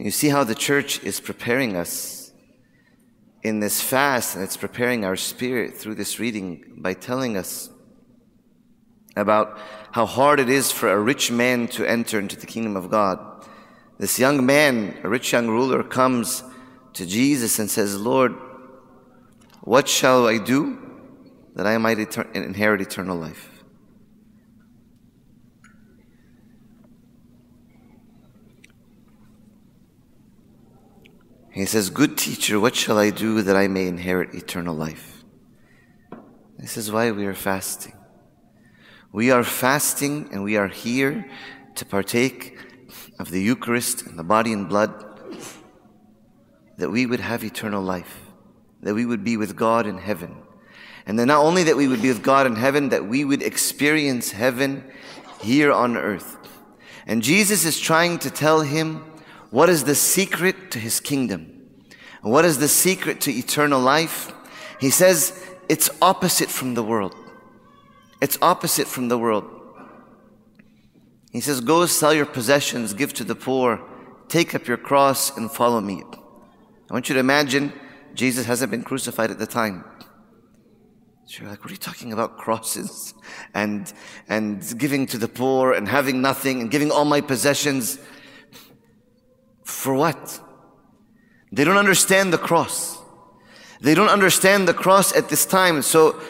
And you see how the church is preparing us in this fast, and it's preparing our spirit through this reading by telling us about how hard it is for a rich man to enter into the kingdom of God. This young man, a rich young ruler, comes to Jesus and says, Lord, what shall I do that I might etern- inherit eternal life? He says, Good teacher, what shall I do that I may inherit eternal life? This is why we are fasting. We are fasting and we are here to partake of the Eucharist and the body and blood that we would have eternal life, that we would be with God in heaven. And then not only that we would be with God in heaven, that we would experience heaven here on earth. And Jesus is trying to tell him what is the secret to his kingdom? What is the secret to eternal life? He says it's opposite from the world. It's opposite from the world. He says, Go sell your possessions, give to the poor, take up your cross, and follow me. I want you to imagine Jesus hasn't been crucified at the time. So you're like, what are you talking about? Crosses and, and giving to the poor and having nothing and giving all my possessions. For what? They don't understand the cross. They don't understand the cross at this time. So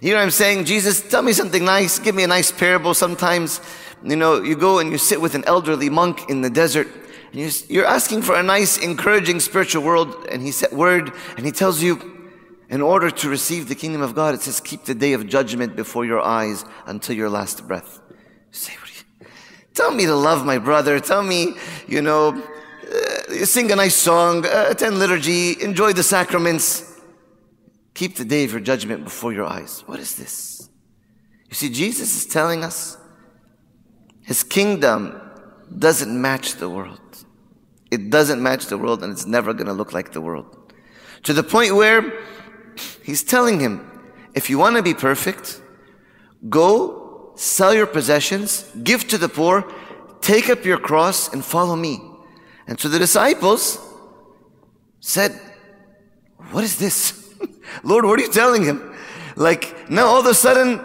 here I'm saying, Jesus, tell me something nice. Give me a nice parable. Sometimes, you know, you go and you sit with an elderly monk in the desert and you're asking for a nice, encouraging spiritual world and he said word and he tells you, in order to receive the kingdom of God, it says, keep the day of judgment before your eyes until your last breath. You say, tell me to love my brother. Tell me, you know, sing a nice song, uh, attend liturgy, enjoy the sacraments. Keep the day of your judgment before your eyes. What is this? You see, Jesus is telling us his kingdom doesn't match the world. It doesn't match the world and it's never going to look like the world. To the point where he's telling him, if you want to be perfect, go sell your possessions, give to the poor, take up your cross and follow me. And so the disciples said, What is this? Lord, what are you telling him? Like, now all of a sudden,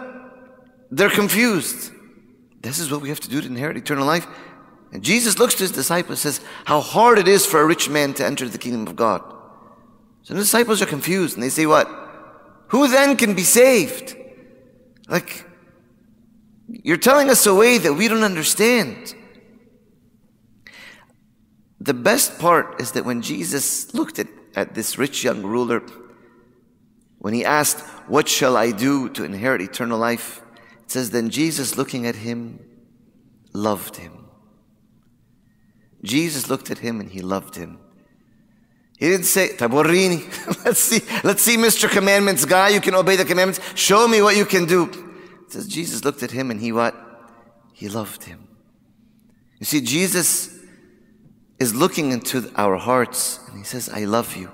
they're confused. This is what we have to do to inherit eternal life. And Jesus looks to his disciples and says, How hard it is for a rich man to enter the kingdom of God. So the disciples are confused and they say, What? Who then can be saved? Like, you're telling us a way that we don't understand. The best part is that when Jesus looked at, at this rich young ruler, when he asked, What shall I do to inherit eternal life? It says, Then Jesus, looking at him, loved him. Jesus looked at him and he loved him. He didn't say, Taborini, let's see, let's see, Mr. Commandments guy, you can obey the commandments. Show me what you can do. It says Jesus looked at him and he what? He loved him. You see, Jesus is looking into our hearts and he says, I love you.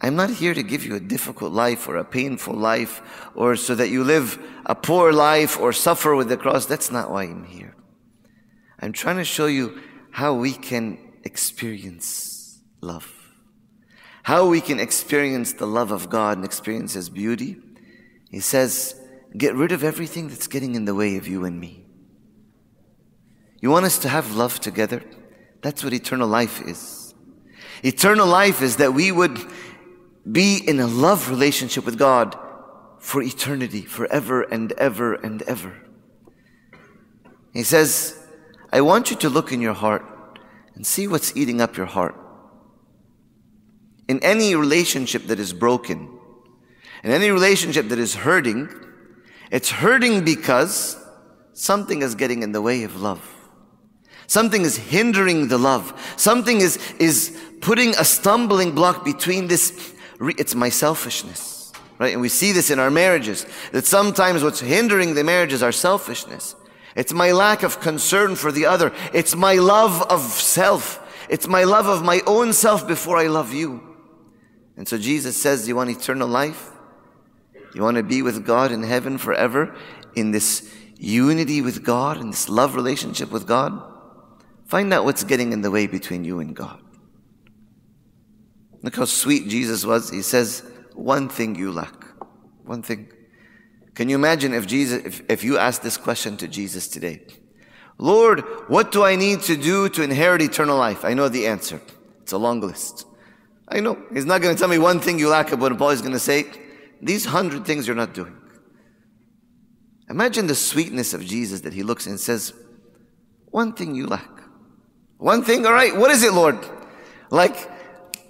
I'm not here to give you a difficult life or a painful life or so that you live a poor life or suffer with the cross. That's not why I'm here. I'm trying to show you how we can experience love. How we can experience the love of God and experience His beauty. He says, get rid of everything that's getting in the way of you and me. You want us to have love together? That's what eternal life is. Eternal life is that we would be in a love relationship with God for eternity, forever and ever and ever. He says, I want you to look in your heart and see what's eating up your heart. In any relationship that is broken, in any relationship that is hurting, it's hurting because something is getting in the way of love. Something is hindering the love. Something is, is putting a stumbling block between this. It's my selfishness, right? And we see this in our marriages, that sometimes what's hindering the marriage is our selfishness. It's my lack of concern for the other. It's my love of self. It's my love of my own self before I love you. And so Jesus says, You want eternal life? You want to be with God in heaven forever in this unity with God, in this love relationship with God? Find out what's getting in the way between you and God. Look how sweet Jesus was. He says, One thing you lack. One thing. Can you imagine if Jesus, if, if you asked this question to Jesus today? Lord, what do I need to do to inherit eternal life? I know the answer. It's a long list. I know. He's not going to tell me one thing you lack, but Paul is going to say, these hundred things you're not doing. Imagine the sweetness of Jesus that he looks and says, one thing you lack. One thing, all right, what is it, Lord? Like,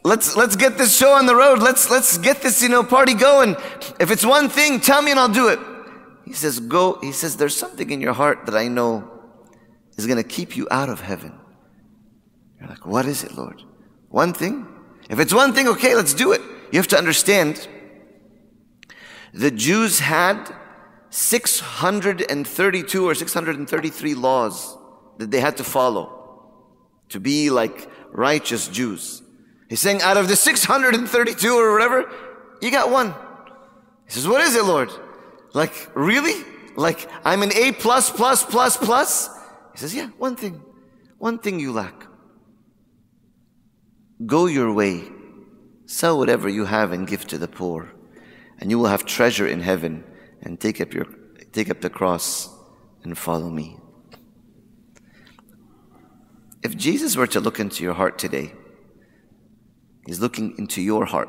let's let's get this show on the road. Let's let's get this, you know, party going. If it's one thing, tell me and I'll do it. He says, go, he says, there's something in your heart that I know is gonna keep you out of heaven. You're like, what is it, Lord? One thing? If it's one thing, okay, let's do it. You have to understand the Jews had 632 or 633 laws that they had to follow to be like righteous Jews. He's saying out of the 632 or whatever, you got one. He says, what is it, Lord? Like, really? Like, I'm an A plus plus plus plus? He says, yeah, one thing. One thing you lack. Go your way. Sell whatever you have and give to the poor. And you will have treasure in heaven. And take up your, take up the cross and follow me. If Jesus were to look into your heart today, He's looking into your heart.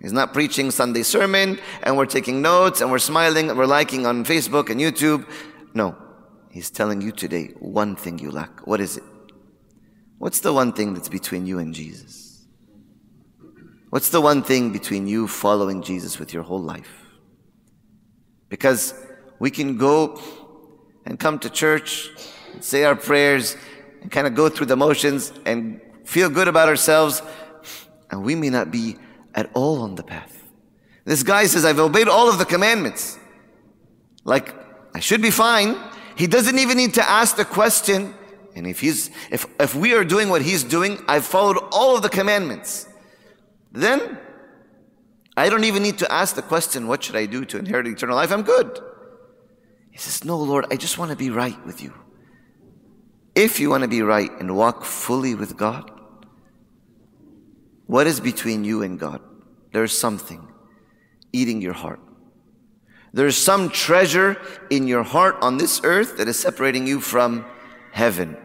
He's not preaching Sunday sermon and we're taking notes and we're smiling and we're liking on Facebook and YouTube. No. He's telling you today one thing you lack. What is it? What's the one thing that's between you and Jesus? What's the one thing between you following Jesus with your whole life? Because we can go and come to church, and say our prayers, kind of go through the motions and feel good about ourselves, and we may not be at all on the path. This guy says, I've obeyed all of the commandments. Like, I should be fine. He doesn't even need to ask the question. And if he's, if, if we are doing what he's doing, I've followed all of the commandments. Then, I don't even need to ask the question, what should I do to inherit eternal life? I'm good. He says, no, Lord, I just want to be right with you. If you want to be right and walk fully with God, what is between you and God? There's something eating your heart. There's some treasure in your heart on this earth that is separating you from heaven.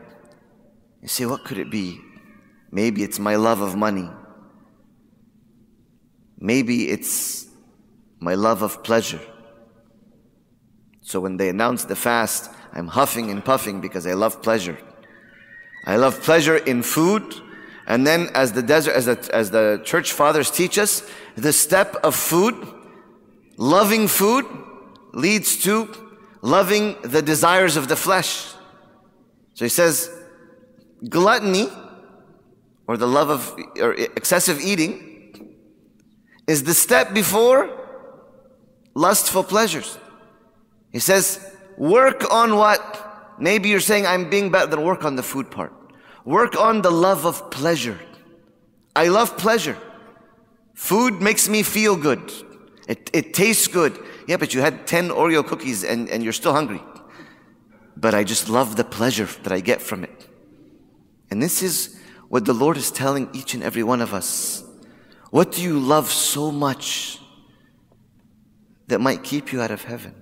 You say, what could it be? Maybe it's my love of money. Maybe it's my love of pleasure. So when they announced the fast, I'm huffing and puffing because I love pleasure. I love pleasure in food. And then as the desert, as the, as the church fathers teach us, the step of food, loving food leads to loving the desires of the flesh. So he says, gluttony, or the love of, or excessive eating, is the step before lustful pleasures. He says, work on what? Maybe you're saying, I'm being better, than work on the food part. Work on the love of pleasure. I love pleasure. Food makes me feel good. It, it tastes good. Yeah, but you had 10 Oreo cookies and, and you're still hungry. But I just love the pleasure that I get from it. And this is what the Lord is telling each and every one of us. What do you love so much that might keep you out of heaven?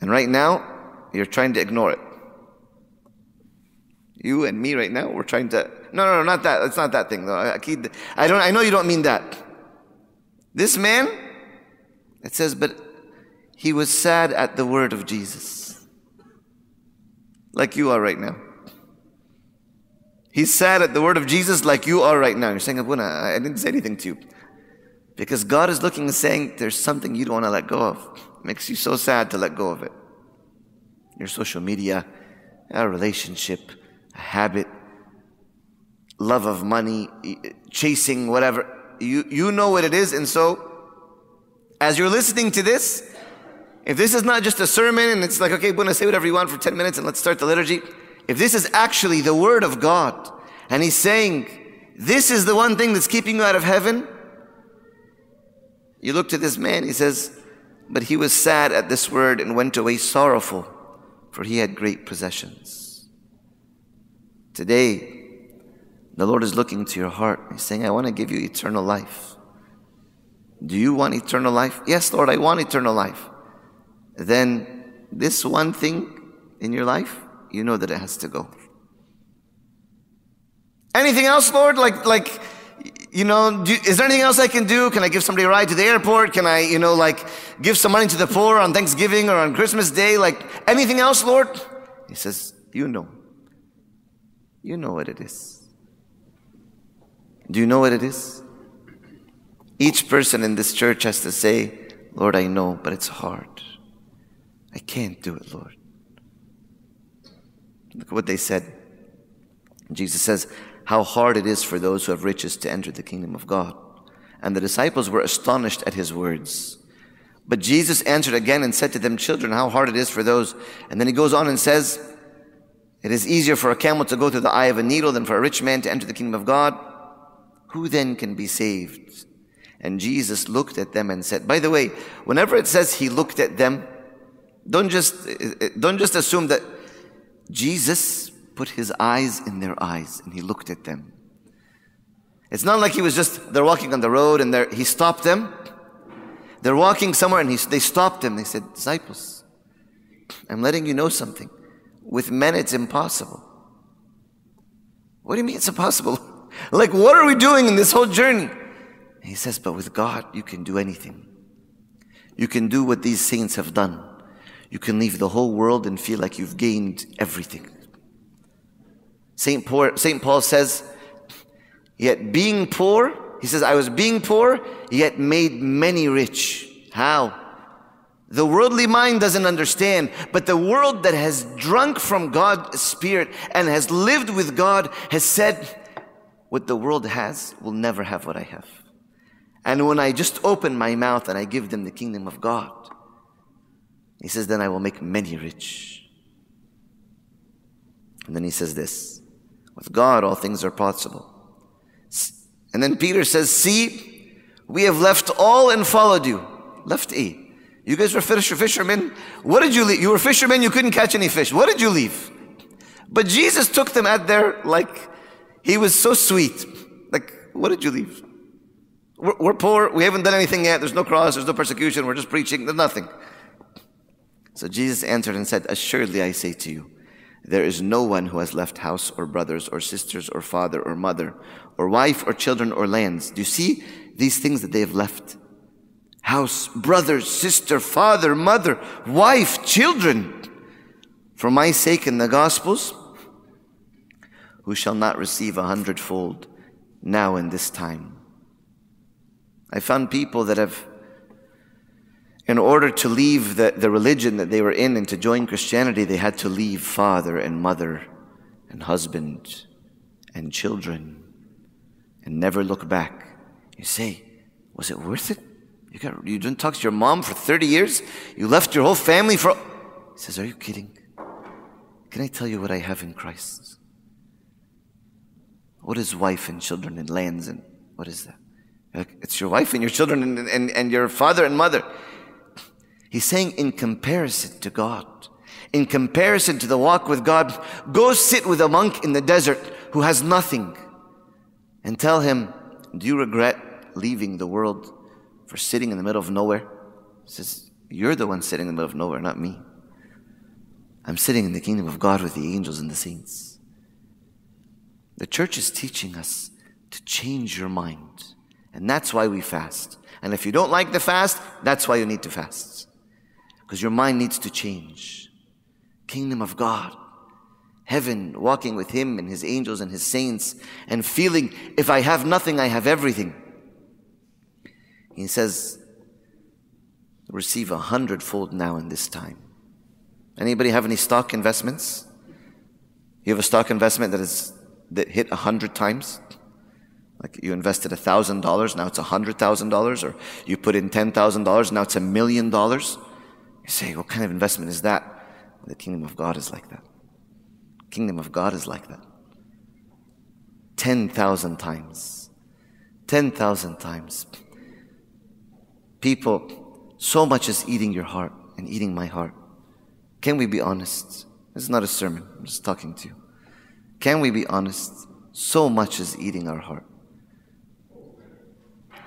And right now, you're trying to ignore it. You and me right now, we're trying to. No, no, no, not that. It's not that thing though. I, I don't. I know you don't mean that. This man, it says, but he was sad at the word of Jesus, like you are right now. He's sad at the word of Jesus, like you are right now. You're saying, Abuna, I didn't say anything to you. Because God is looking and saying, there's something you don't want to let go of. Makes you so sad to let go of it. Your social media, a relationship, a habit, love of money, chasing whatever. You, you know what it is. And so, as you're listening to this, if this is not just a sermon and it's like, okay, to say whatever you want for 10 minutes and let's start the liturgy. If this is actually the Word of God, and He's saying, this is the one thing that's keeping you out of heaven, you look to this man, he says, but he was sad at this word and went away sorrowful, for he had great possessions. Today, the Lord is looking to your heart. He's saying, I want to give you eternal life. Do you want eternal life? Yes, Lord, I want eternal life. Then, this one thing in your life, you know that it has to go. Anything else, Lord? Like, like, you know, do, is there anything else I can do? Can I give somebody a ride to the airport? Can I, you know, like give some money to the poor on Thanksgiving or on Christmas Day? Like anything else, Lord? He says, You know. You know what it is. Do you know what it is? Each person in this church has to say, Lord, I know, but it's hard. I can't do it, Lord. Look at what they said. Jesus says, how hard it is for those who have riches to enter the kingdom of God. And the disciples were astonished at his words. But Jesus answered again and said to them, Children, how hard it is for those. And then he goes on and says, It is easier for a camel to go through the eye of a needle than for a rich man to enter the kingdom of God. Who then can be saved? And Jesus looked at them and said, By the way, whenever it says he looked at them, don't just, don't just assume that Jesus put his eyes in their eyes and he looked at them. It's not like he was just, they're walking on the road and he stopped them. They're walking somewhere and he, they stopped him. They said, Disciples, I'm letting you know something. With men, it's impossible. What do you mean it's impossible? like, what are we doing in this whole journey? he says, But with God, you can do anything. You can do what these saints have done. You can leave the whole world and feel like you've gained everything. St. Paul, St. Paul says, yet being poor, he says, I was being poor, yet made many rich. How? The worldly mind doesn't understand, but the world that has drunk from God's Spirit and has lived with God has said, what the world has will never have what I have. And when I just open my mouth and I give them the kingdom of God, he says, then I will make many rich. And then he says this with God, all things are possible. And then Peter says, See, we have left all and followed you. Left E. You guys were fisher, fishermen. What did you leave? You were fishermen, you couldn't catch any fish. What did you leave? But Jesus took them at their, like, he was so sweet. Like, what did you leave? We're, we're poor. We haven't done anything yet. There's no cross. There's no persecution. We're just preaching. There's nothing. So Jesus answered and said, Assuredly I say to you, there is no one who has left house or brothers or sisters or father or mother or wife or children or lands. Do you see these things that they have left? House, brother, sister, father, mother, wife, children. For my sake in the Gospels, who shall not receive a hundredfold now in this time. I found people that have in order to leave the, the religion that they were in and to join Christianity, they had to leave father and mother and husband and children and never look back. You say, was it worth it? You, got, you didn't talk to your mom for 30 years? You left your whole family for. He says, Are you kidding? Can I tell you what I have in Christ? What is wife and children and lands and what is that? It's your wife and your children and, and, and your father and mother. He's saying in comparison to God, in comparison to the walk with God, go sit with a monk in the desert who has nothing and tell him, do you regret leaving the world for sitting in the middle of nowhere? He says, you're the one sitting in the middle of nowhere, not me. I'm sitting in the kingdom of God with the angels and the saints. The church is teaching us to change your mind. And that's why we fast. And if you don't like the fast, that's why you need to fast. Because your mind needs to change. Kingdom of God. Heaven, walking with Him and His angels and His saints, and feeling, if I have nothing, I have everything. He says, receive a hundredfold now in this time. Anybody have any stock investments? You have a stock investment that is that hit a hundred times. Like you invested a thousand dollars, now it's a hundred thousand dollars, or you put in ten thousand dollars, now it's a million dollars. You say, what kind of investment is that? The kingdom of God is like that. Kingdom of God is like that. Ten thousand times. Ten thousand times. People, so much is eating your heart and eating my heart. Can we be honest? This is not a sermon. I'm just talking to you. Can we be honest? So much is eating our heart.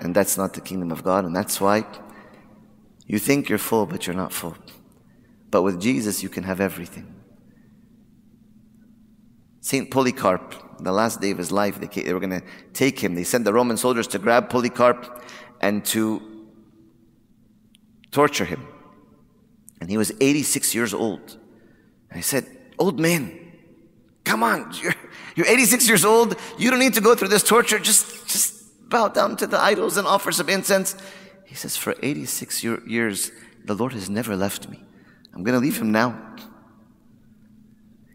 And that's not the kingdom of God. And that's why you think you're full, but you're not full. But with Jesus, you can have everything. St. Polycarp, the last day of his life, they, were going to take him. They sent the Roman soldiers to grab Polycarp and to torture him. And he was 86 years old. And I said, Old man, come on, you're, you're 86 years old. You don't need to go through this torture. Just, just bow down to the idols and offer some incense. He says, For 86 year, years, the Lord has never left me. I'm going to leave him now.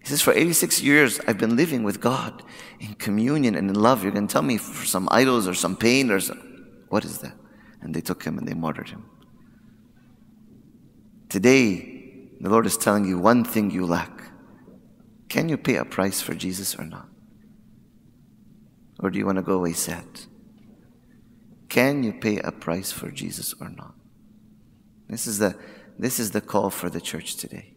He says, For 86 years, I've been living with God in communion and in love. You're going to tell me for some idols or some pain or some. What is that? And they took him and they martyred him. Today, the Lord is telling you one thing you lack. Can you pay a price for Jesus or not? Or do you want to go away sad? Can you pay a price for Jesus or not? This is the, this is the call for the church today.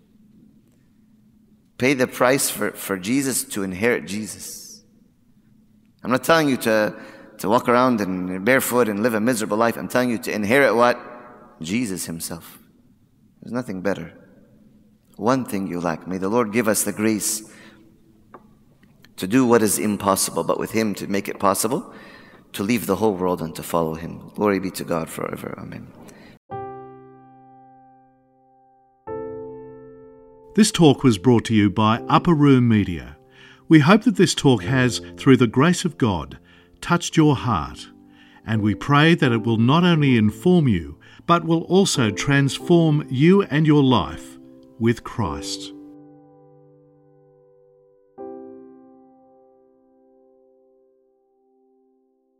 Pay the price for, for Jesus to inherit Jesus. I'm not telling you to, to walk around and barefoot and live a miserable life. I'm telling you to inherit what? Jesus Himself. There's nothing better. One thing you lack. May the Lord give us the grace to do what is impossible, but with Him to make it possible, to leave the whole world and to follow Him. Glory be to God forever. Amen. This talk was brought to you by Upper Room Media. We hope that this talk has, through the grace of God, touched your heart, and we pray that it will not only inform you, but will also transform you and your life with Christ.